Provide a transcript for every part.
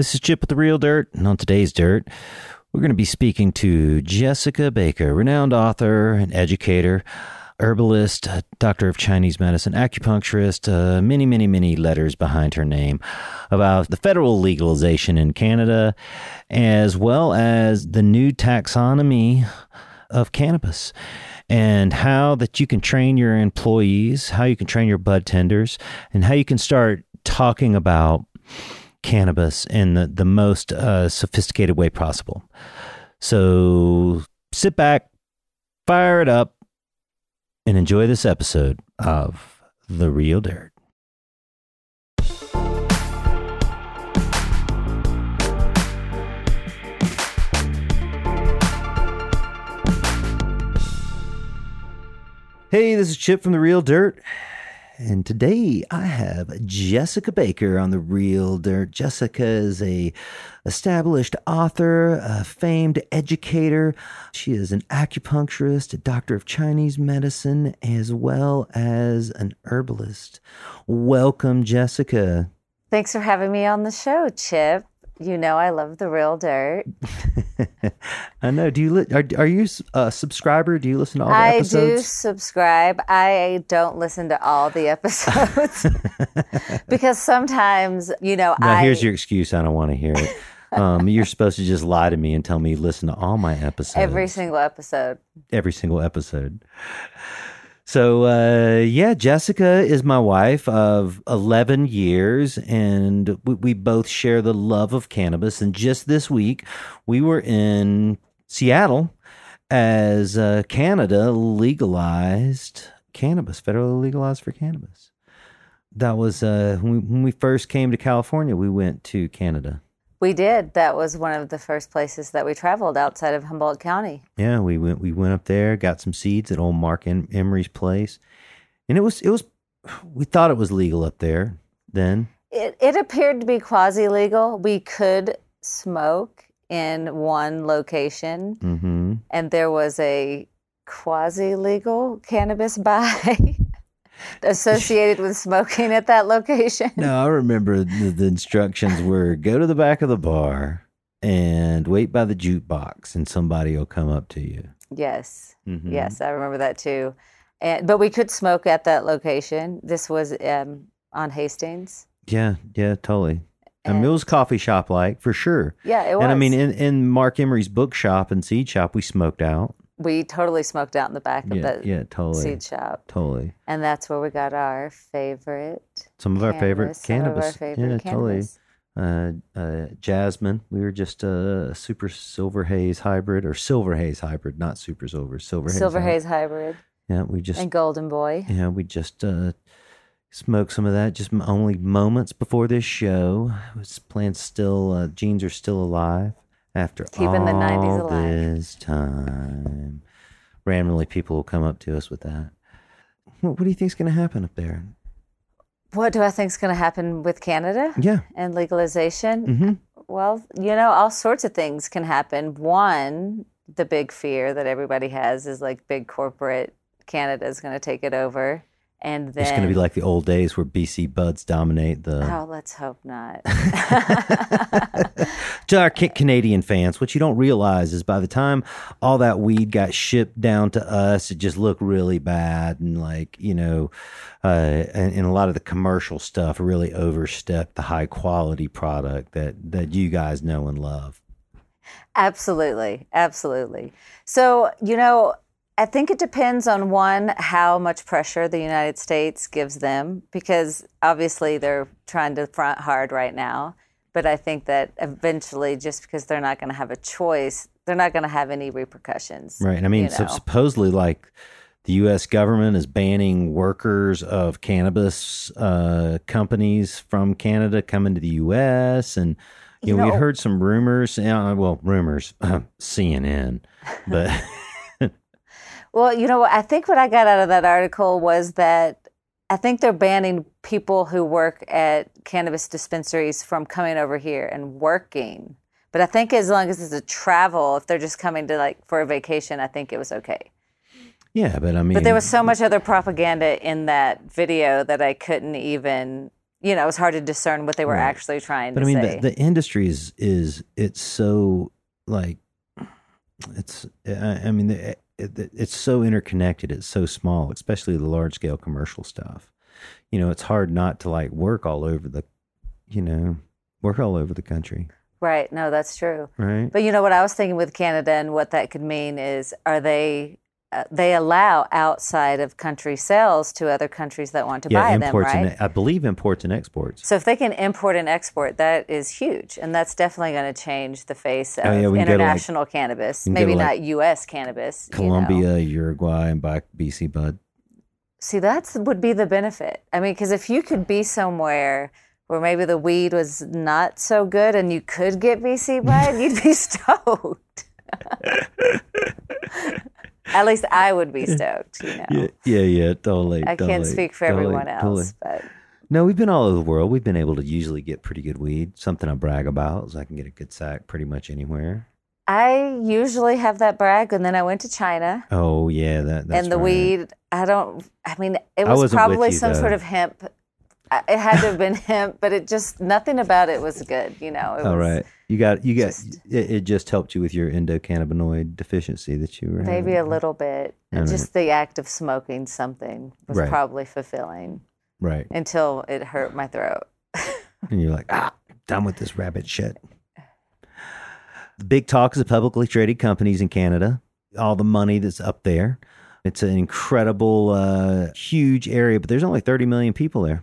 This is Chip with the Real Dirt, and on today's Dirt, we're going to be speaking to Jessica Baker, renowned author and educator, herbalist, doctor of Chinese medicine, acupuncturist, uh, many, many, many letters behind her name about the federal legalization in Canada, as well as the new taxonomy of cannabis and how that you can train your employees, how you can train your bud tenders, and how you can start talking about cannabis in the, the most uh, sophisticated way possible. So sit back, fire it up, and enjoy this episode of The Real Dirt. Hey, this is Chip from The Real Dirt. And today I have Jessica Baker on the Real Dirt. Jessica is a established author, a famed educator. She is an acupuncturist, a doctor of Chinese medicine, as well as an herbalist. Welcome, Jessica. Thanks for having me on the show, Chip. You know I love the real dirt. I know. Do you li- are, are you a subscriber? Do you listen to all the I episodes? do subscribe. I don't listen to all the episodes because sometimes, you know, Now, I here's your excuse. I don't want to hear it. Um, you're supposed to just lie to me and tell me you listen to all my episodes. every single episode. every single episode. So, uh, yeah, Jessica is my wife of 11 years, and we, we both share the love of cannabis. And just this week, we were in Seattle as uh, Canada legalized cannabis, federally legalized for cannabis. That was uh, when, we, when we first came to California, we went to Canada. We did. That was one of the first places that we traveled outside of Humboldt County. Yeah, we went we went up there, got some seeds at old Marc em- Emery's place, and it was it was we thought it was legal up there then. It, it appeared to be quasi legal. We could smoke in one location, hmm and there was a quasi legal cannabis buy associated with smoking at that location. No, I remember the, the instructions were go to the back of the bar and wait by the jukebox, and somebody will come up to you. Yes, Mhm. yes, I remember that too. And, but we could smoke at that location. This was um, on Hastings. Yeah, yeah, totally. I mean, it was coffee shop like for sure. Yeah, it was. And I mean, in, in Marc Emery's bookshop and seed shop, we smoked out. We totally smoked out in the back of Yeah, the yeah, totally, seed shop, totally. and that's where we got our favorite. Some of our favorite cannabis, some of our favorite yeah, totally. cannabis. uh, uh, Jasmine. We were just a super silver haze hybrid or silver haze hybrid, not super silver, silver haze. Silver haze hybrid Yeah, we just and golden boy. yeah we just uh, smoked some of that just only moments before this show. Plant's still uh, genes are still alive after Keeping the 90s all alive. this time. Randomly, people will come up to us with that. What, what do you think is going to happen up there? What do I think is going to happen with Canada Yeah. and legalization? Mm-hmm. Well, you know, all sorts of things can happen. One, the big fear that everybody has is like big corporate Canada is going to take it over. And then It's going to be like the old days where BC buds dominate the. Oh, let's hope not. to our Canadian fans, what you don't realize is by the time all that weed got shipped down to us, it just looked really bad, and like you know, uh, and, and a lot of the commercial stuff really overstepped the high quality product that that you guys know and love. Absolutely. Absolutely. So, you know, I think it depends on one, how much pressure the United States gives them, because obviously they're trying to front hard right now. But I think that eventually, just because they're not going to have a choice, they're not going to have any repercussions. Right. And I mean, you so supposedly, like the U.S. government is banning workers of cannabis uh, companies from Canada coming to the U.S. And you, You know, we know- heard some rumors. Uh, well, rumors, CNN, but Well, you know. I think what I got out of that article was that I think they're banning people who work at cannabis dispensaries from coming over here and working. But I think as long as it's a travel, if they're just coming to like for a vacation, I think it was okay. yeah, but I mean, But there was so much other propaganda in that video that I couldn't even you know, it was hard to discern what they were Right. actually trying to. But to I mean, say. the, the industry is is it's so like it's. I, I mean, the, it, it's so interconnected. It's so small, especially the large scale commercial stuff. You know, it's hard not to like work all over the, you know, work all over the country, right. No, that's true. right? But you know what I was thinking with Canada and what that could mean is are they Uh, they allow outside of country sales to other countries that want to buy them, imports right? and I believe imports and exports. so if they can import and export, that is huge, and that's definitely going to change the face of Oh, yeah, we can go to, like- international cannabis. we can go Maybe not like, U.S. cannabis. you know. Colombia, Uruguay, and BC bud. See, that would be the benefit. I mean, because if you could be somewhere where maybe the weed was not so good and you could get BC bud, you'd be stoked. At least I would be stoked. You know, Yeah, yeah, yeah, totally. I can't speak for totally, everyone else, totally. but No, we've been all over the world. We've been able to usually get pretty good weed. Something I brag about is I can get a good sack pretty much anywhere. I usually have that brag. And then I went to China, Oh yeah, that that's and the right. weed. I don't. I mean, it was probably you, some sort of hemp. It had to have been hemp, but it just nothing about it was good. You know. It All was, right, you got you got just- it, it. Just helped you with your endocannabinoid deficiency that you were Maybe a little bit. All right. Just the act of smoking something was Right. probably fulfilling right, until it hurt my throat. and you're like, ah, done with this rabbit shit. The big talk is the publicly traded companies in Canada. All the money that's up there. It's an incredible, uh, huge area, but there's only 30 million people there,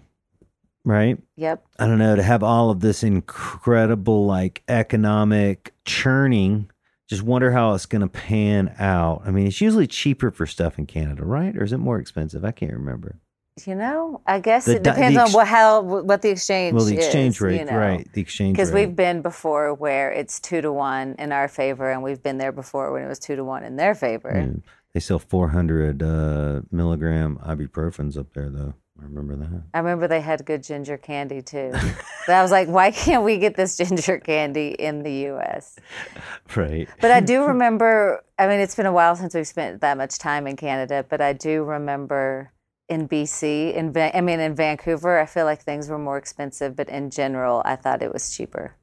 right? Yep. I don't know, to have all of this incredible like economic churning, just wonder how it's going to pan out. I mean, it's usually cheaper for stuff in Canada, right? Or is it more expensive? I can't remember. You know, I guess The it depends the on what how what the exchange. Well, the exchange is, rate, you know. right? The exchange Because we've been before where it's two to one in our favor, and we've been there before when it was two to one in their favor. Yeah. They sell 400 uh, milligram ibuprofens up there, though. I remember that. I remember they had good ginger candy too. but I was like, why can't we get this ginger candy in the U.S.? Right. But I do remember, I mean, it's been a while since we've spent that much time in Canada, but I do remember in BC, in I mean, in Vancouver, I feel like things were more expensive, but in general, I thought it was cheaper.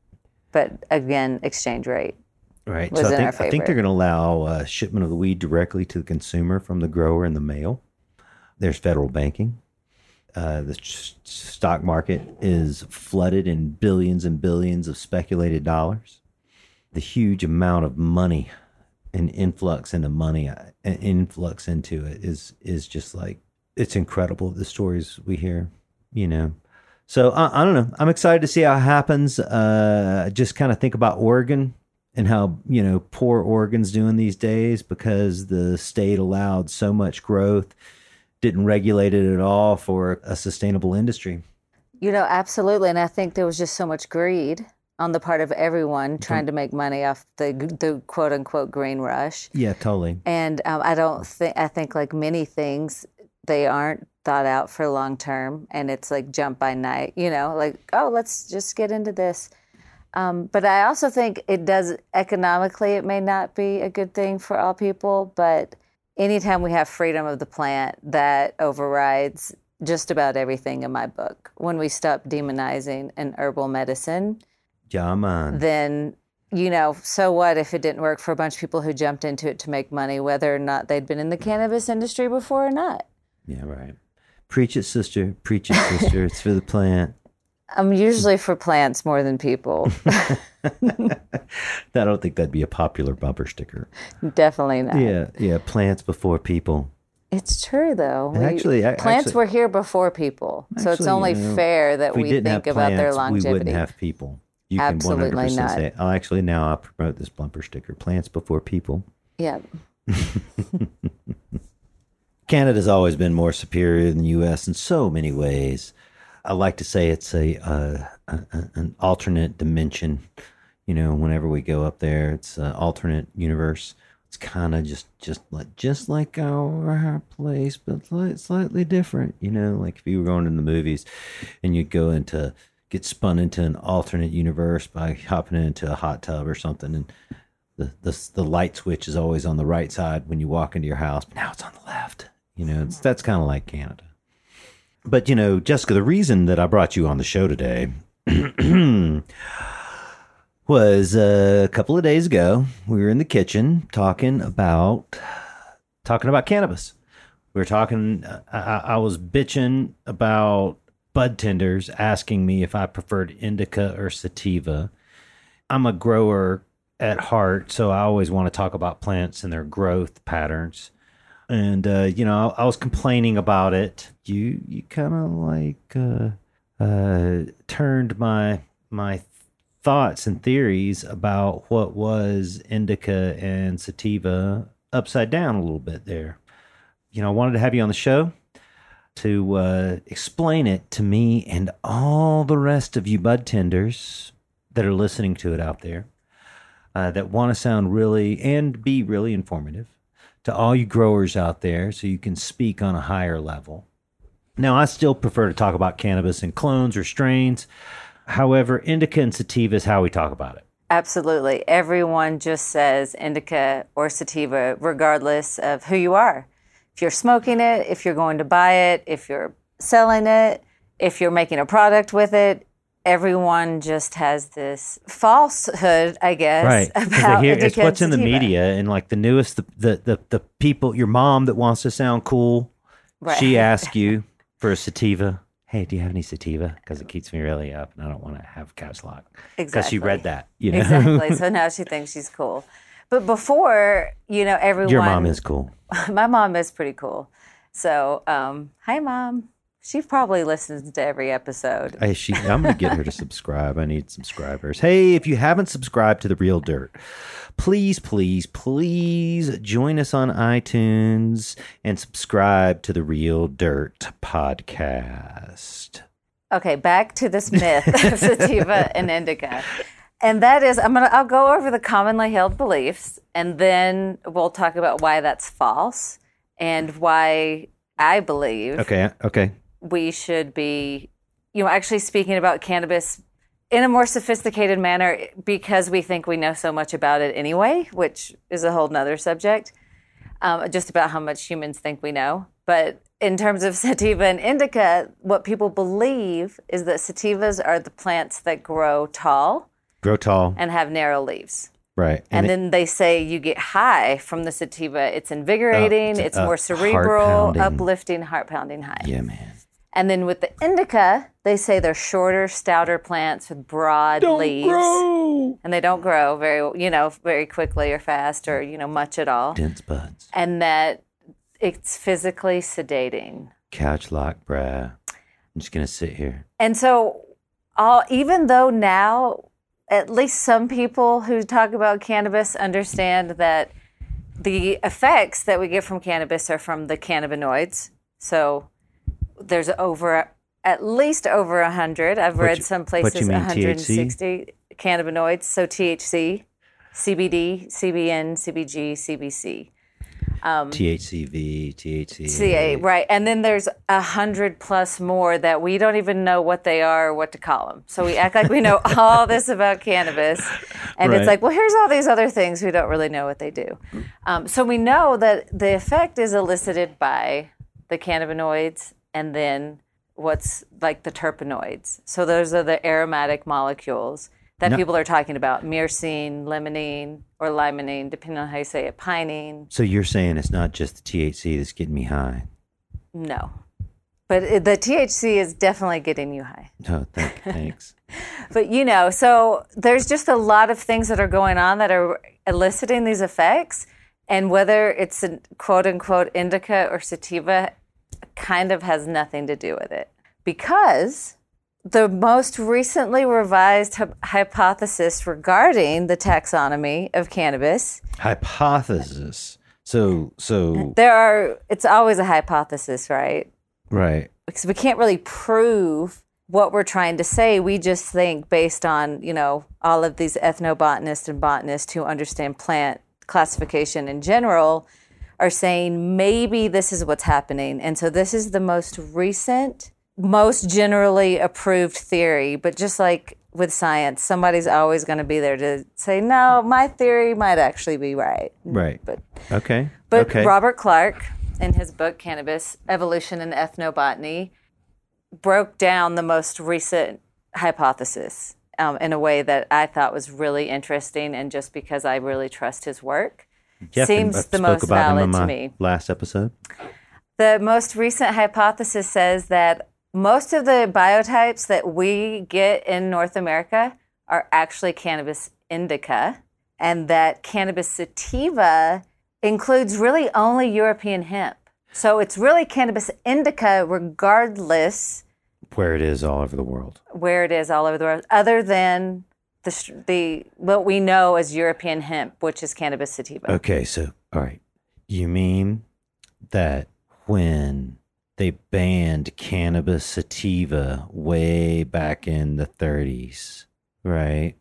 But again, exchange rate. Right. so I think, I think they're going to allow uh, shipment of the weed directly to the consumer from the grower in the mail. There's federal banking. Uh, the stock market is flooded in billions and billions of speculated dollars. The huge amount of money and influx into money, uh, and influx into it is is just like it's incredible. The stories we hear, you know. So I, I don't know. I'm excited to see how it happens. Uh, just kind of think about Oregon and how you know poor Oregon's doing these days because the state allowed so much growth, didn't regulate it at all for a sustainable industry. You know, absolutely. And I think there was just so much greed on the part of everyone trying to make money off the, the quote unquote green rush. Yeah, totally. And um, I don't think, I think like many things, they aren't thought out for long term. And it's like jump by night, you know, like, oh, let's just get into this. Um, but I also think it does economically, it may not be a good thing for all people. But anytime we have freedom of the plant, that overrides just about everything in my book. When we stop demonizing an herbal medicine, Yeah, man. then you know, so what if it didn't work for a bunch of people who jumped into it to make money, whether or not they'd been in the cannabis industry before or not? Yeah, right. Preach it, sister. Preach it, sister. it's for the plant. I'm usually for plants more than people. I don't think that'd be a popular bumper sticker. Definitely not. Yeah, yeah. Plants before people. It's true though. And actually- I- plants actually- were here before people, so it's only you know, fair that we, we, think about plants, their we longevity. wouldn't have people. You can 100% not. say. I'll actually now I'll promote this bumper sticker. Plants before people. Yeah, Canada's always been more superior than the U.S. in so many ways. I like to say it's a, uh, a, an alternate dimension. You know, whenever we go up there, it's an alternate universe. It's kind of just just like just like our place, but sli- slightly different. You know, like if you were going in the movies, and you'd go into get spun into an alternate universe by hopping into a hot tub or something, and the, the the light switch is always on the right side when you walk into your house, but now it's on the left. You know, it's, that's kind of like Canada. But you know, Jessica, the reason that I brought you on the show today was a couple of days ago. We were in the kitchen talking about talking about cannabis. We were talking. I, I was bitching about bud tenders asking me if I preferred indica or sativa. I'm a grower at heart, so I always want to talk about plants and their growth patterns. And uh, you know, I was complaining about it. You you kind of like uh, uh, turned my my thoughts and theories about what was indica and sativa upside down a little bit there. You know, I wanted to have you on the show to uh, explain it to me and all the rest of you bud tenders that are listening to it out there uh, that want to sound really and be really informative to all you growers out there so you can speak on a higher level. Now, I still prefer to talk about cannabis and clones or strains. However, indica and sativa is how we talk about it. Absolutely. Everyone just says indica or sativa, regardless of who you are. If you're smoking it, if you're going to buy it, if you're selling it, if you're making a product with it, everyone just has this falsehood, I guess, right? about hear, it's what's in the sativa. media and like the newest, the, the the the people, your mom that wants to sound cool, Right. she asks you for a sativa. Hey, do you have any sativa? Because it keeps me really up, and I don't want to have couch lock. Exactly. Because she read that, you know. Exactly. So now she thinks she's cool. But before, you know, everyone. Your mom is cool. My mom is pretty cool. So, um, hi, mom. She probably listens to every episode. Hey, she, I'm going to get her to subscribe. I need subscribers. Hey, if you haven't subscribed to The Real Dirt, please, please, please join us on iTunes and subscribe to The Real Dirt podcast. Okay, back to this myth of sativa and indica. And that is I'm going to I'll go over the commonly held beliefs and then we'll talk about why that's false and why I believe Okay, okay. We should be you know actually speaking about cannabis in a more sophisticated manner because we think we know so much about it anyway, which is a whole nother subject. Um, just about how much humans think we know. But in terms of sativa and indica, what people believe is that sativas are the plants that grow tall Grow tall. and have narrow leaves. Right. And, it- then they say you get high from the sativa. It's invigorating, it's, it's uh, more cerebral, heart-pounding. uplifting, heart pounding high. yeah, man. And then with the indica, they say they're shorter, stouter plants with broad leaves. And they don't grow very, you know, very quickly or fast or, you know, much at all. Dense buds. And that it's physically sedating. Couch lock, bruh. I'm just going to sit here. And so, all, even though now, at least some people who talk about cannabis understand that the effects that we get from cannabis are from the cannabinoids. So, there's over at least over 100. I've read you- some places you mean, 160 cannabinoids. So, THC, CBD, CBN, CBG, CBC. THCV, THC. CA, right. And then there's a hundred plus more that we don't even know what they are or what to call them. So we act like we know all this about cannabis. And Right. it's like, well, here's all these other things. We don't really know what they do. Um, so we know that the effect is elicited by the cannabinoids and then what's like the terpenoids. So those are the aromatic molecules that No. people are talking about myrcene, limonene, or limonene, depending on how you say it, pinene. So you're saying it's not just the THC that's getting me high? No. But the THC is definitely getting you high. No, oh, thank, thanks. But you know, so there's just a lot of things that are going on that are eliciting these effects. And whether it's a quote unquote indica or sativa kind of has nothing to do with it. Because the most recently revised hy- hypothesis regarding the taxonomy of cannabis Hypothesis. So, so there are it's always a hypothesis right right. because we can't really prove what we're trying to say we just think based on you know all of these ethnobotanists and botanists who understand plant classification in general are saying maybe this is what's happening and so this is the most recent most generally approved theory but just like with science somebody's always going to be there to say no my theory might actually be right Right. but Okay. but okay. Robert Clarke, in his book Cannabis Evolution and Ethnobotany, broke down the most recent hypothesis um, in a way that I thought was really interesting, and just because I really trust his work, Yep, seems the most valid to me. Last episode. The most recent hypothesis says that most of the biotypes that we get in North America are actually cannabis indica, and that cannabis sativa includes really only European hemp. So it's really cannabis indica, regardless Where it is all over the world. where it is all over the world, other than the, the what we know as European hemp, which is cannabis sativa. Okay, so all right. You mean that when they banned cannabis sativa way back in the 30s, right?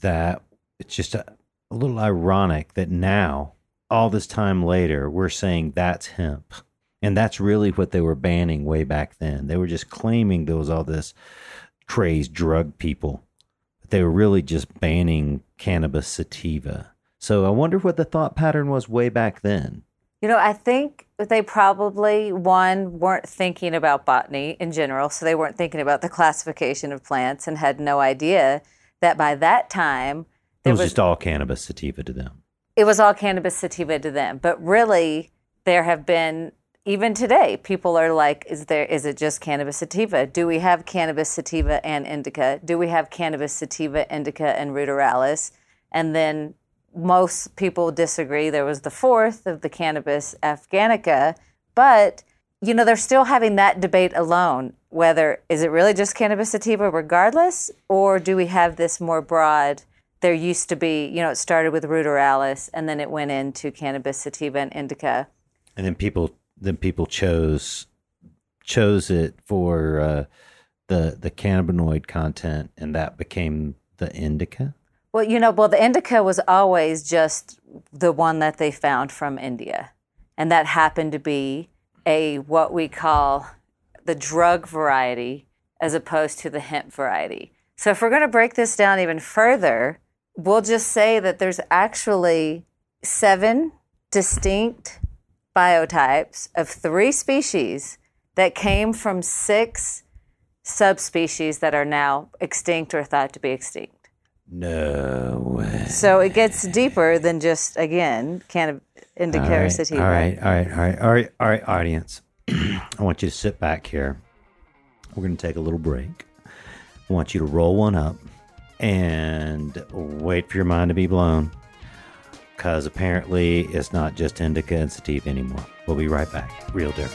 That it's just a, a little ironic that now, all this time later, we're saying that's hemp. And that's really what they were banning way back then. They were just claiming there was all this crazed drug people. They were really just banning cannabis sativa. So I wonder what the thought pattern was way back then. You know, I think they probably, one, weren't thinking about botany in general. So they weren't thinking about the classification of plants and had no idea that by that time, It was, was, just all cannabis sativa to them. it was all cannabis sativa to them. But really, there have been, even today, people are like, is there, is it just cannabis sativa? Do we have cannabis sativa and indica? Do we have cannabis sativa, indica, and ruderalis? And then most people disagree. There was the fourth of the cannabis afghanica, but you know they're still having that debate alone. Whether is it really just cannabis sativa, regardless, or do we have this more broad? There used to be, you know, it started with ruderalis, and then it went into cannabis sativa and indica. And then people then people chose chose it for uh, the the cannabinoid content, and that became the indica. Well, you know, well, the indica was always just the one that they found from India. And that happened to be a what we call the drug variety as opposed to the hemp variety. So if we're going to break this down even further, we'll just say that there's actually seven distinct biotypes of three species that came from six subspecies that are now extinct or thought to be extinct. No way. So it gets deeper than just again cannabis indica All or right, sativa. all right, all right, all right, all right, all right, audience. I want you to sit back here. We're going to take a little break. I want you to roll one up and wait for your mind to be blown because apparently it's not just indica and sativa anymore. We'll be right back. Real dirt.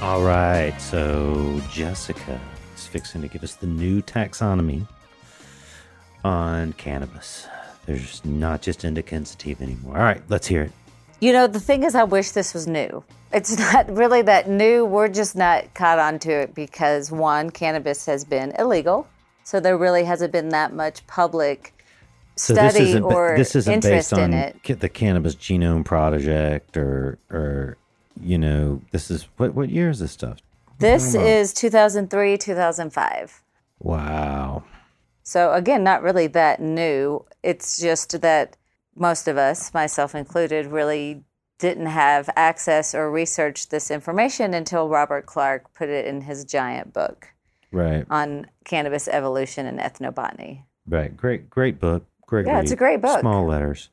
All right, so Jessica is fixing to give us the new taxonomy on cannabis. There's not just indica and sativa anymore. All right, let's hear it. You know, the thing is, I wish this was new. It's not really that new. We're just not caught onto it because one, cannabis has been illegal, so there really hasn't been that much public So study this isn't or this isn't interest based on in it. the Cannabis Genome Project or or you know this is what what year is this stuff? This is 2003, 2005. Wow. So again, not really that new. It's just that most of us, myself included, really didn't have access or research this information until Robert Clarke put it in his giant book Right. on cannabis evolution and ethnobotany. Right. Great great book. Great Yeah, it's a great book. Small letters.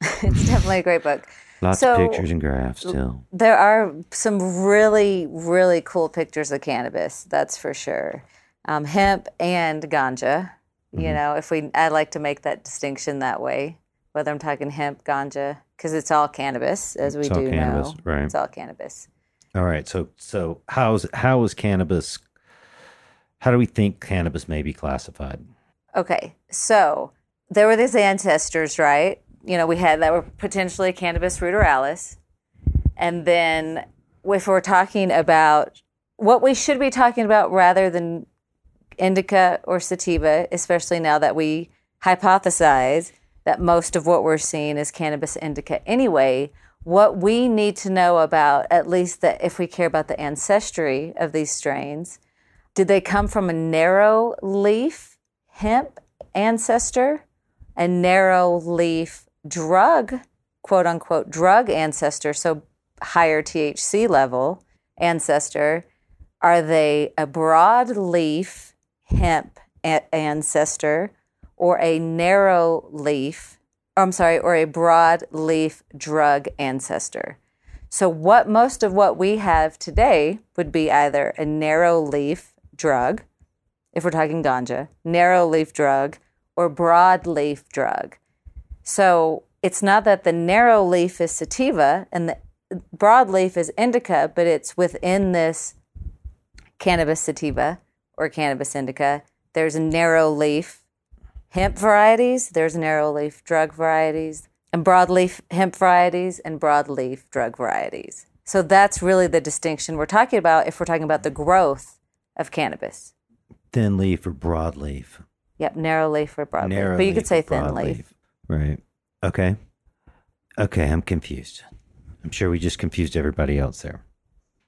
It's definitely a great book. Lots So- of pictures and graphs still. There are some really, really cool pictures of cannabis. That's for sure. Um, hemp and ganja. Mm-hmm. You know, if we, I like to make that distinction that way. Whether I'm talking hemp, ganja, because it's all cannabis, as we It's do cannabis, know. right. It's all cannabis. All right. So so how's how is cannabis how do we think cannabis may be classified? Okay, so there were these ancestors, right? You know, we had that were potentially cannabis ruderalis. And then if we're talking about what we should be talking about rather than indica or sativa, especially now that we hypothesize that most of what we're seeing is cannabis indica anyway, what we need to know about, at least that if we care about the ancestry of these strains, did they come from a narrow leaf hemp ancestor, a narrow leaf drug, quote unquote, drug ancestor, so higher THC level ancestor? Are they a broadleaf hemp a- ancestor or a narrow leaf? I'm sorry, or a broadleaf drug ancestor? So, what most of what we have today would be either a narrow leaf drug, if we're talking ganja, narrow leaf drug, or broadleaf drug. So, it's not that the narrow leaf is sativa and the broad leaf is indica, but it's within this cannabis sativa or cannabis indica. There's narrow leaf hemp varieties, there's narrow leaf drug varieties, and broadleaf hemp varieties and broadleaf drug varieties. So that's really the distinction we're talking about if we're talking about the growth of cannabis. Thin leaf or broadleaf? Yep, narrow leaf or broadleaf. Narrow but you leaf could say thin broadleaf. leaf. Right. Okay. Okay, I'm confused. I'm sure we just confused everybody else there.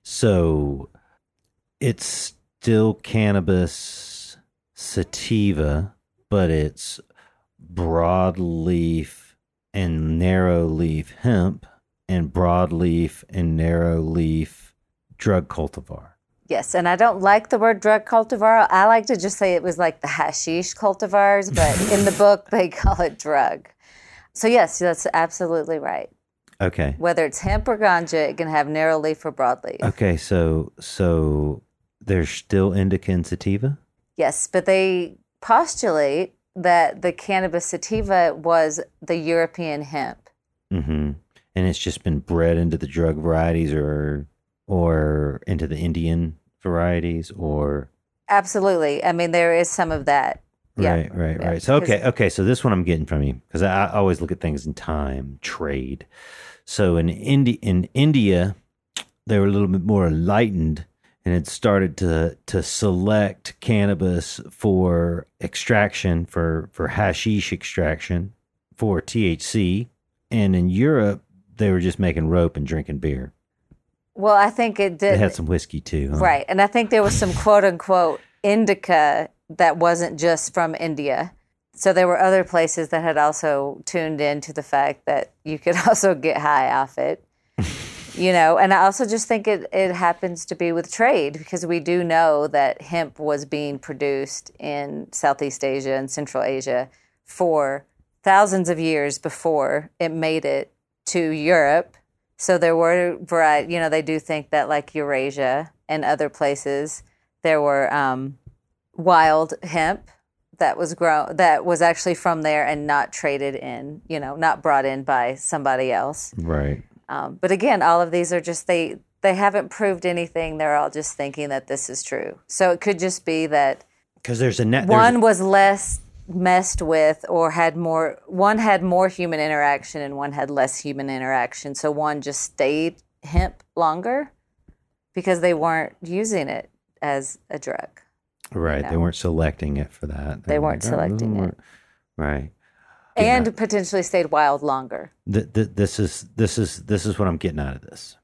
So it's still cannabis sativa, but it's broadleaf and narrow leaf hemp and broadleaf and narrow leaf drug cultivar. Yes, and I don't like the word drug cultivar. I like to just say it was like the hashish cultivars, but in the book they call it drug. So yes, that's absolutely right. Okay. Whether it's hemp or ganja, it can have narrow leaf or broadleaf. Okay, so so there's still indica and sativa? Yes, but they postulate that the cannabis sativa was the European hemp. Mm-hmm. And it's just been bred into the drug varieties or or into the Indian varieties or Absolutely. I mean, there is some of that. Yeah. right, right, Yeah. right. So okay, okay. So this one I'm getting from you because I, always look at things in time, trade. So in Indi- in India, they were a little bit more enlightened and had started to to select cannabis for extraction for for hashish extraction for THC, and in Europe they were just making rope and drinking beer. Well, I think it They did. had some whiskey too, huh? Right. And I think there was some quote unquote indica that wasn't just from India. So there were other places that had also tuned in to the fact that you could also get high off it. you know, and I also just think it, it happens to be with trade because we do know that hemp was being produced in Southeast Asia and Central Asia for thousands of years before it made it to Europe. So there were variety, you know, they do think that like Eurasia and other places, there were um, wild hemp that was grown that was actually from there and not traded in, you know, not brought in by somebody else. Right. Um, but again, all of these are just they they haven't proved anything. They're all just thinking that this is true. So it could just be that Because there's a net. there's- one was less messed with or had more one had more human interaction and one had less human interaction. So one just stayed hemp longer because they weren't using it as a drug. Right. They know. weren't selecting it for that. They They're weren't like, "Oh, selecting we're-" it. Right. And potentially stayed wild longer. Th- th- this is this is this is what I'm getting out of this.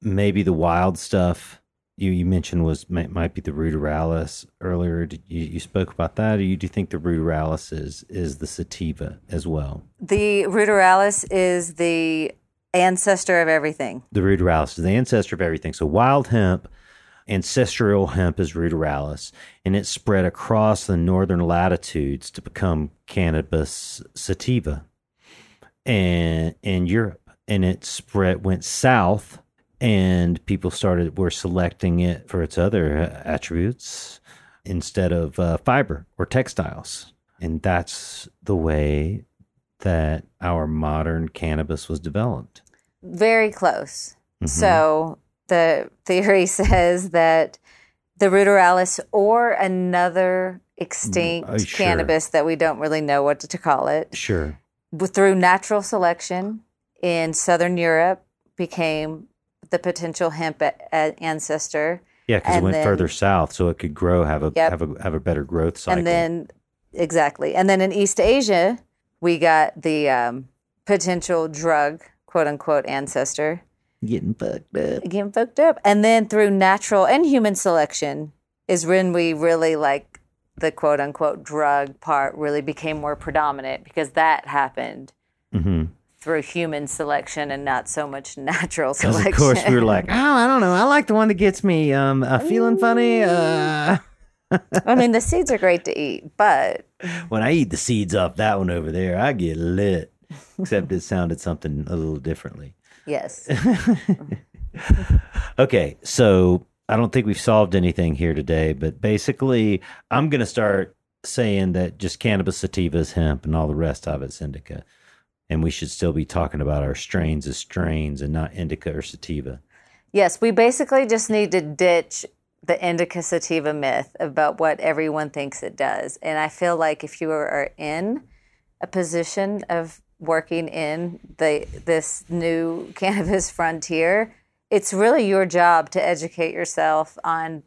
Maybe the wild stuff you, you mentioned was might, might be the ruderalis earlier. Did you, you spoke about that, or you do you think the ruderalis is is the sativa as well? The ruderalis is the ancestor of everything. The ruderalis is the ancestor of everything. So wild hemp, ancestral hemp is ruderalis, and it spread across the northern latitudes to become cannabis sativa, and in Europe, and it spread went south, and people started were selecting it for its other uh, attributes instead of uh, fiber or textiles, and that's the way that our modern cannabis was developed. Very close. Mm-hmm. So the theory says that the ruderalis or another extinct uh, sure. cannabis that we don't really know what to call it Sure. through natural selection in southern Europe became the potential hemp a- a- ancestor Yeah, because it went then- further south, so it could grow, have a Yep. have a have a better growth cycle. and then exactly and then in east asia we got the um, potential drug quote unquote ancestor Getting fucked up. getting fucked up. And then through natural and human selection is when we really like the quote unquote drug part really became more predominant because that happened hmm through human selection and not so much natural selection. of course we were like, oh, I don't know. I like the one that gets me um, uh, feeling funny. Uh, I mean, the seeds are great to eat, but when I eat the seeds off that one over there, I get lit. Except it sounded something a little differently. yes. Okay, so I don't think we've solved anything here today, but basically, I'm going to start saying that just cannabis sativa is hemp and all the rest of it's indica. And we should still be talking about our strains as strains and not indica or sativa. Yes, we basically just need to ditch the indica sativa myth about what everyone thinks it does. And I feel like if you are in a position of working in the this new cannabis frontier, it's really your job to educate yourself on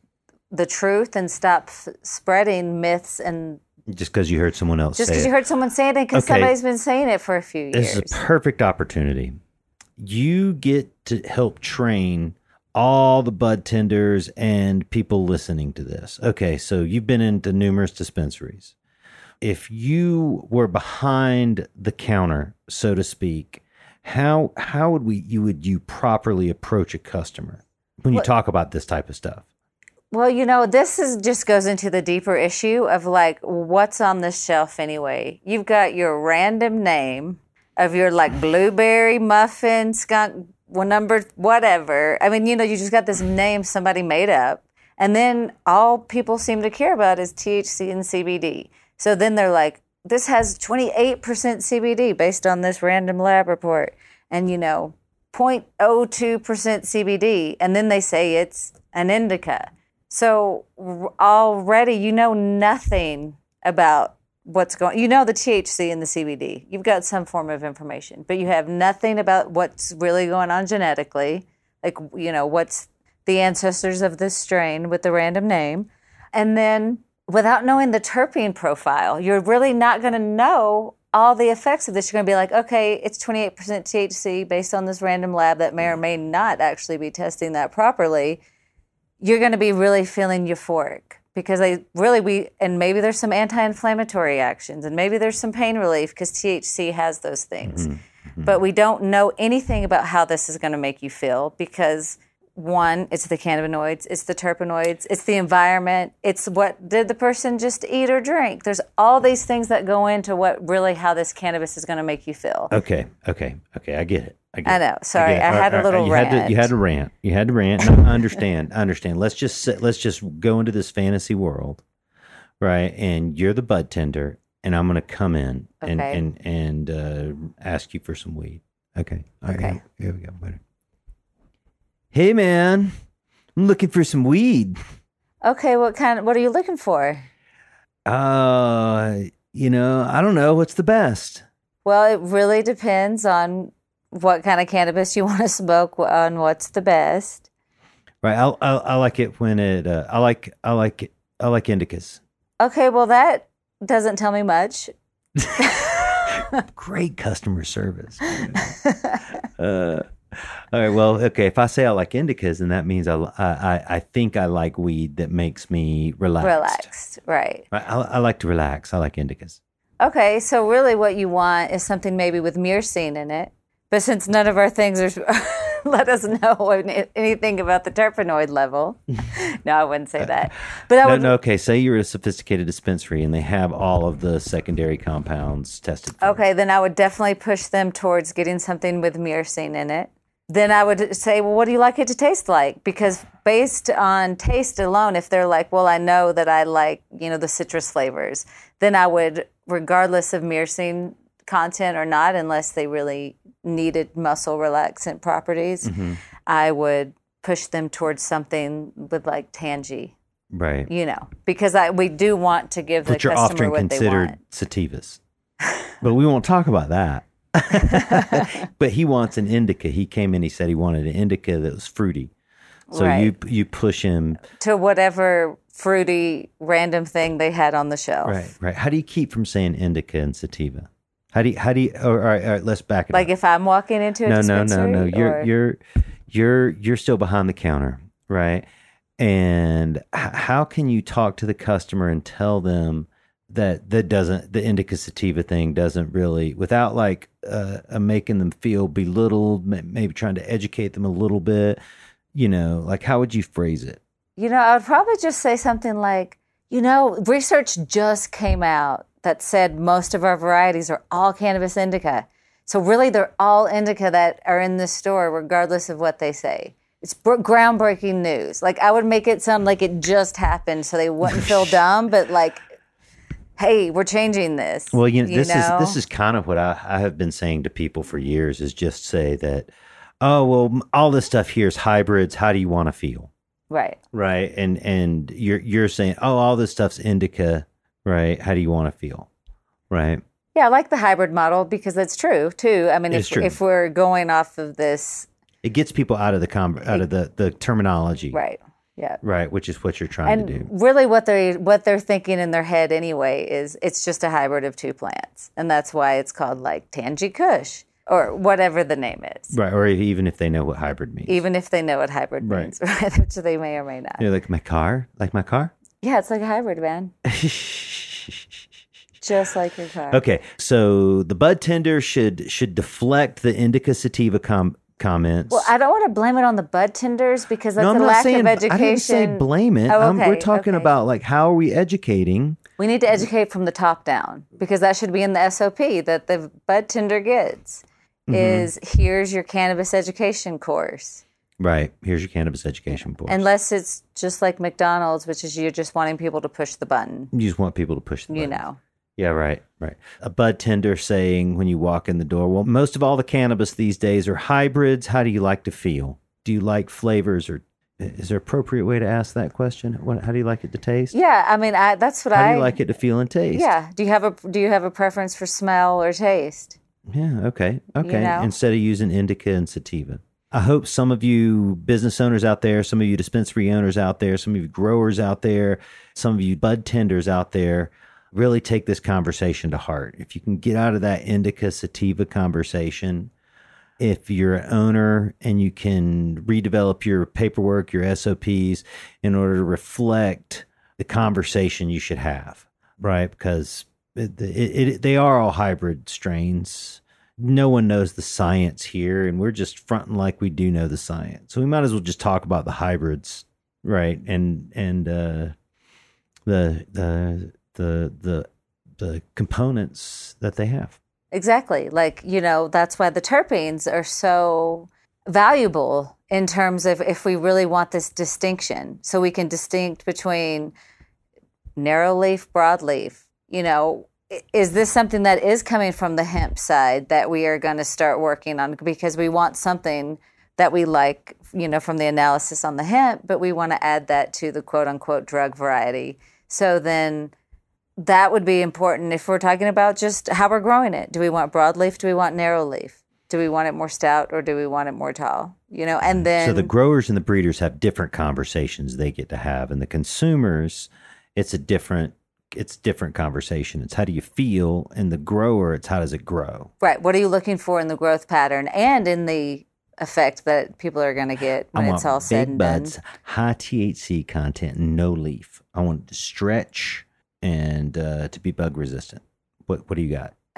the truth and stop f- spreading myths and Just because you heard someone else just because you heard someone saying it because Okay. somebody's been saying it for a few years. This is a perfect opportunity. You get to help train all the bud tenders and people listening to this. Okay, so you've been into numerous dispensaries. If you were behind the counter, so to speak, how how would we you would you properly approach a customer when you What- talk about this type of stuff? Well, you know, this is just goes into the deeper issue of like what's on the shelf anyway. You've got your random name of your like blueberry muffin skunk well, number whatever. I mean, you know, you just got this name somebody made up, and then all people seem to care about is THC and CBD. So then they're like, this has 28% CBD based on this random lab report, and you know, 0.02% CBD, and then they say it's an indica. So already you know nothing about what's going. You know the THC and the CBD. You've got some form of information, but you have nothing about what's really going on genetically. Like you know what's the ancestors of this strain with the random name, and then without knowing the terpene profile, you're really not going to know all the effects of this. You're going to be like, okay, it's 28% THC based on this random lab that may or may not actually be testing that properly you're going to be really feeling euphoric because they really we and maybe there's some anti-inflammatory actions and maybe there's some pain relief because THC has those things. Mm-hmm. Mm-hmm. But we don't know anything about how this is going to make you feel because one, it's the cannabinoids, it's the terpenoids, it's the environment, it's what did the person just eat or drink. There's all these things that go into what really how this cannabis is going to make you feel. Okay, okay, okay. I get it. I, get I know. Sorry. I All had a right, little you Had to, you rant. had to rant. You had to rant. No, I understand. I understand. Let's just sit, let's just go into this fantasy world, right? And you're the bud tender, and I'm going to come in and Okay. and and uh, ask you for some weed. Okay. Okay. Here, we go. Hey, man, I'm looking for some weed. Okay, what kind what are you looking for? Uh, you know, I don't know what's the best. Well, it really depends on what kind of cannabis you want to smoke, on what's the best. Right. I I, I like it when it. Uh, I like I like it. I like indicas. Okay, well, that doesn't tell me much. great customer service. uh, all right. Well, okay. If I say I like indicas, then that means I, I, I think I like weed that makes me relaxed. Relaxed, right. I, I, like to relax. I like indicas. Okay, so really what you want is something maybe with myrcene in it. But since none of our things are, let us know anything about the terpenoid level. no, I wouldn't say that. But I No, would. no. Okay. Say you're a sophisticated dispensary and they have all of the secondary compounds tested. Okay, then I would definitely push them towards getting something with myrcene in it. Then I would say, well, what do you like it to taste like? Because based on taste alone, if they're like, well, I know that I like, you know, the citrus flavors, then I would, regardless of myrcene content or not, unless they really needed muscle relaxant properties, mm-hmm. I would push them towards something with like tangy, Right. you know, because I we do want to give the Which are customer often what they considered want. sativas. but we won't talk about that. but he wants an indica. He came in. He said he wanted an indica that was fruity. So you you push him to whatever fruity random thing they had on the shelf. right, right. How do you keep from saying indica and sativa? How do you, how do you, all right, all right, let's back it Like up. if I'm walking into a no, no, no, no. You're, or- you're, you're, you're still behind the counter, right? And h- how can you talk to the customer and tell them that that doesn't, the indica sativa thing doesn't really, without like uh, uh, making them feel belittled, maybe trying to educate them a little bit, you know, like how would you phrase it? You know, I would probably just say something like, you know, research just came out that said most of our varieties are all cannabis indica. So really, they're all indica that are in the store, regardless of what they say. It's br- groundbreaking news. Like I would make it sound like it just happened, so they wouldn't feel dumb. But like, hey, we're changing this. Well, you know, you this know? is this is kind of what I, I have been saying to people for years is just say that, oh well, all this stuff here is hybrids. How do you want to feel, right. right? And and you're you're saying, oh, all this stuff's indica, right? How do you want to feel, right? Yeah, I like the hybrid model because it's true too. I mean, if if we're going off of this, It gets people out of the com- out of the the terminology, right? Yeah. Right, which is what you're trying and to do. really what they what they're thinking in their head anyway is it's just a hybrid of two plants and that's why it's called like tangy kush or whatever the name is Right, or even if they know what hybrid means. even if they know what hybrid Right. means right which they may or may not You're like my car, like my car. yeah it's like a hybrid man just like your car Okay, so the bud tender should should deflect the indica sativa com- comments. well i don't want to blame it on the bud tenders because that's no, I'm a not lack saying of education I didn't say blame it. Oh, I'm- we're talking okay. about like how are we educating? we need to educate from the top down because that should be in the sop that the bud tender gets Mm-hmm. is here's your cannabis education course Right. Here's your cannabis education board. Unless it's just like McDonald's, which is you're just wanting people to push the button, you just want people to push the you know. Yeah, right, right. A bud tender saying when you walk in the door, well, most of all the cannabis these days are hybrids. How do you like to feel? Do you like flavors or is there an appropriate way to ask that question? What, how do you like it to taste? Yeah, I mean, I, that's what How I. do you like it to feel and taste? Yeah. Do you have a Do you have a preference for smell or taste? Yeah, okay. Okay. know? Instead of using indica and sativa. I hope some of you business owners out there, some of you dispensary owners out there, some of you growers out there, some of you bud tenders out there really take this conversation to heart. If you can get out of that indica sativa conversation, if you're an owner and you can redevelop your paperwork, your SOPs in order to reflect the conversation you should have, right? Because it, it, it, they are all hybrid strains. No one knows the science here, and we're just fronting like we do know the science. So we might as well just talk about the hybrids, right? And and uh, the the the the the components that they have. Exactly. Like you know, that's why the terpenes are so valuable in terms of if we really want this distinction, so we can distinct between narrow leaf, broadleaf. You know, is this something that is coming from the hemp side that we are going to start working on because we want something that we like, you know, from the analysis on the hemp, but we want to add that to the quote unquote drug variety. So then that would be important if we're talking about just how we're growing it. Do we want broadleaf? Do we want narrow leaf? Do we want it more stout or do we want it more tall? You know, and mm. then so the growers and the breeders have different conversations they get to have, and the consumers, it's a different it's different conversation. It's how do you feel, and the grower, it's how does it grow. right, what are you looking for in the growth pattern and in the effect that people are going to get when I it's all said big and buds, done? high THC content, no leaf. I want it to stretch and uh, to be bug resistant. What what do you got?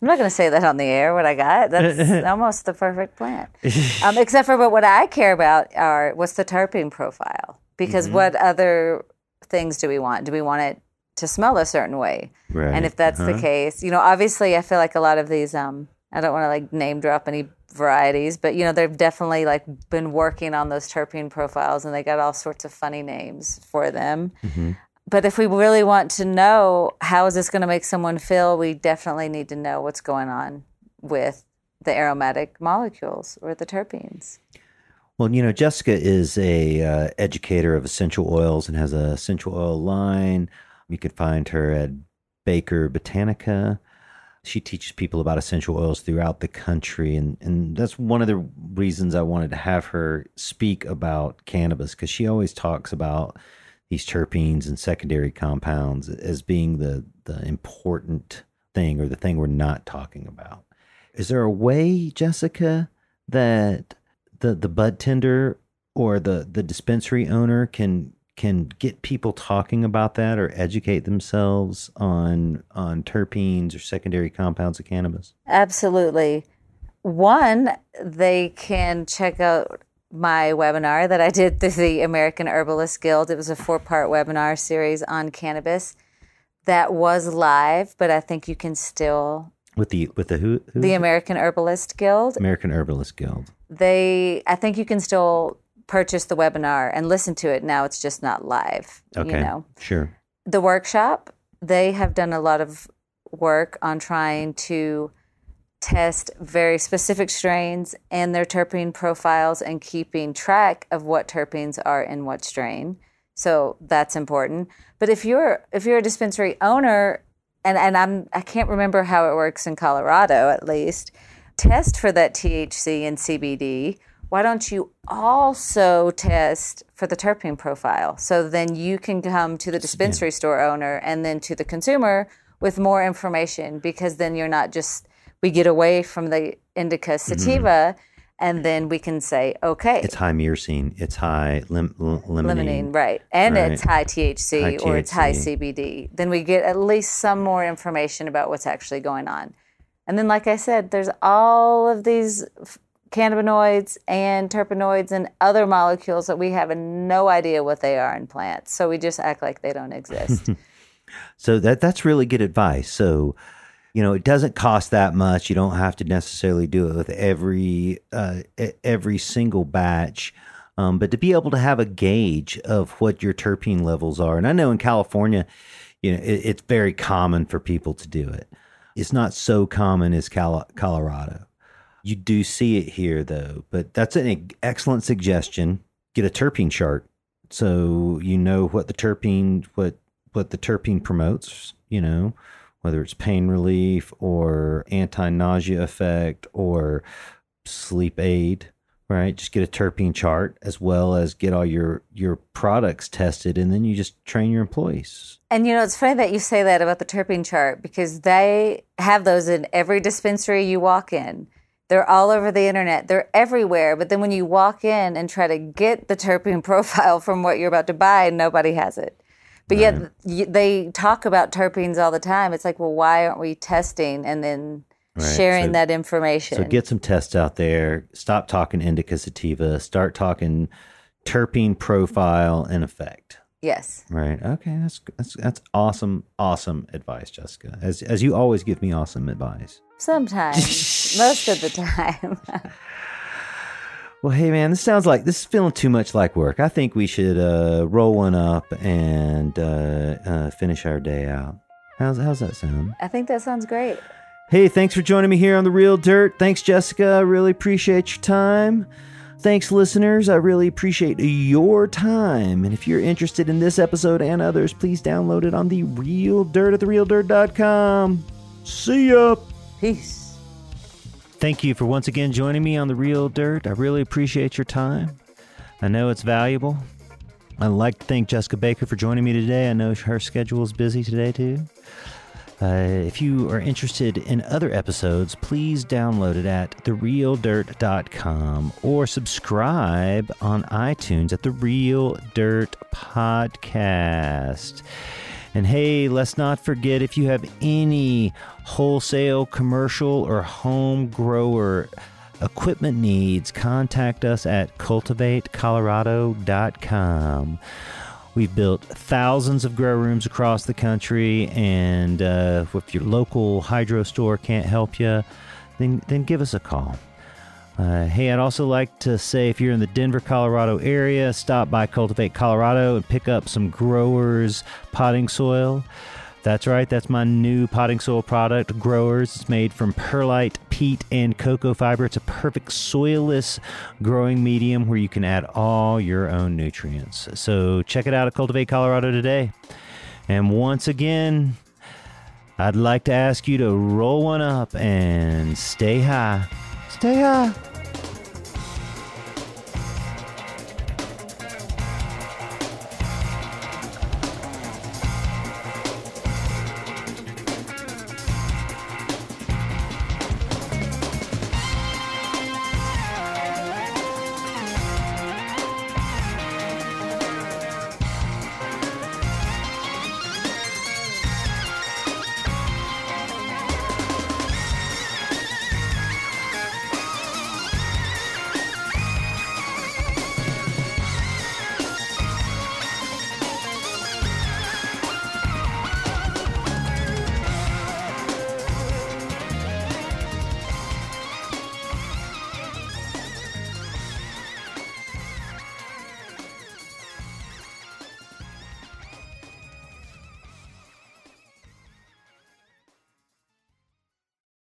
I'm not going to say that on the air. What I got that's almost the perfect plant. Um, except for, but what I care about are what's the terpene profile? Because Mm-hmm. what other things do we want? Do we want it to smell a certain way? Right. And if that's the Uh-huh. case, you know, obviously, I feel like a lot of these. Um, I don't want to like name drop any varieties, but you know, they've definitely like been working on those terpene profiles, and they got all sorts of funny names for them. Mm-hmm. But if we really want to know how is this going to make someone feel, we definitely need to know what's going on with the aromatic molecules or the terpenes. Well, you know, Jessica is a uh, educator of essential oils and has a essential oil line. You can find her at Baker Botanica. She teaches people about essential oils throughout the country, and and that's one of the reasons I wanted to have her speak about cannabis because she always talks about these terpenes and secondary compounds as being the the important thing or the thing we're not talking about. Is there a way, Jessica, that the the bud tender or the the dispensary owner can can get people talking about that or educate themselves on on terpenes or secondary compounds of cannabis? Absolutely. One, they can check out my webinar that I did through the American Herbalist Guild. It was a four part webinar series on cannabis that was live, but I think you can still with the with the who, who the American Herbalist Guild. American Herbalist Guild. They I think you can still purchase the webinar and listen to it. Now it's just not live. Okay. You know. Sure. The workshop, they have done a lot of work on trying to test very specific strains and their terpene profiles and keeping track of what terpenes are in what strain. So that's important. But if you're if you're a dispensary owner and, and I'm I can't remember how it works in Colorado at least, test for that THC and CBD. Why don't you also test for the terpene profile? So then you can come to the dispensary store owner and then to the consumer with more information because then you're not just we get away from the indica mm-hmm. sativa and then we can say okay It's high myrcene. It's high lim- l- limonene. limonene, right? And Right. it's high THC High or it's high CBD. Then we get at least some more information about what's actually going on. And then, like I said, there's all of these f- cannabinoids and terpenoids and other molecules that we have no idea what they are in plants. So we just act like they don't exist. So that that's really good advice. So, you know, it doesn't cost that much. You don't have to necessarily do it with every uh, every single batch, um, but to be able to have a gauge of what your terpene levels are. And I know in California, you know, it, it's very common for people to do it. It's not so common as Cal- Colorado. You do see it here though, but that's an excellent suggestion. Get a terpene chart so you know what the terpene what what the terpene promotes, you know, whether it's pain relief or anti-nausea effect or sleep aid, right? Just get a terpene chart as well as get all your your products tested and then you just train your employees. And you know, it's funny that you say that about the terpene chart because they have those in every dispensary you walk in. They're all over the internet. They're everywhere. But then when you walk in and try to get the terpene profile from what you're about to buy, nobody has it. But yet they talk about terpenes all the time. It's like, well, why aren't we testing and then Right. sharing So- that information? So get some tests out there. Stop talking indica sativa. Start talking terpene profile and effect. yes. Right. Okay. That's that's that's awesome. Awesome advice, Jessica. As as you always give me awesome advice. Sometimes. most of the time. Well, hey man, this sounds like this is feeling too much like work. I think we should uh, roll one up and uh, uh, finish our day out. How's how's that sound? I think that sounds great. Hey, thanks for joining me here on the Real Dirt. Thanks, Jessica. I really appreciate your time. Thanks, listeners. I really appreciate your time. And if you're interested in this episode and others, please download it on the Real Dirt at therealdirt.com. See ya. Peace. Thank you for once again joining me on The Real Dirt. I really appreciate your time. I know it's valuable. I'd like to thank Jessica Baker for joining me today. I know her schedule is busy today, too. Uh, if you are interested in other episodes, please download it at therealdirt.com or subscribe on iTunes at The Real Dirt Podcast. And hey, let's not forget if you have any wholesale, commercial, or home grower equipment needs, contact us at cultivatecolorado.com. We've built thousands of grow rooms across the country, and uh, if your local hydro store can't help you, then, then give us a call. Uh, hey, I'd also like to say if you're in the Denver, Colorado area, stop by Cultivate Colorado and pick up some growers potting soil. That's right, that's my new potting soil product, Growers. It's made from perlite, peat, and cocoa fiber. It's a perfect soilless growing medium where you can add all your own nutrients. So check it out at Cultivate Colorado today. And once again, I'd like to ask you to roll one up and stay high. Stay high. Uh,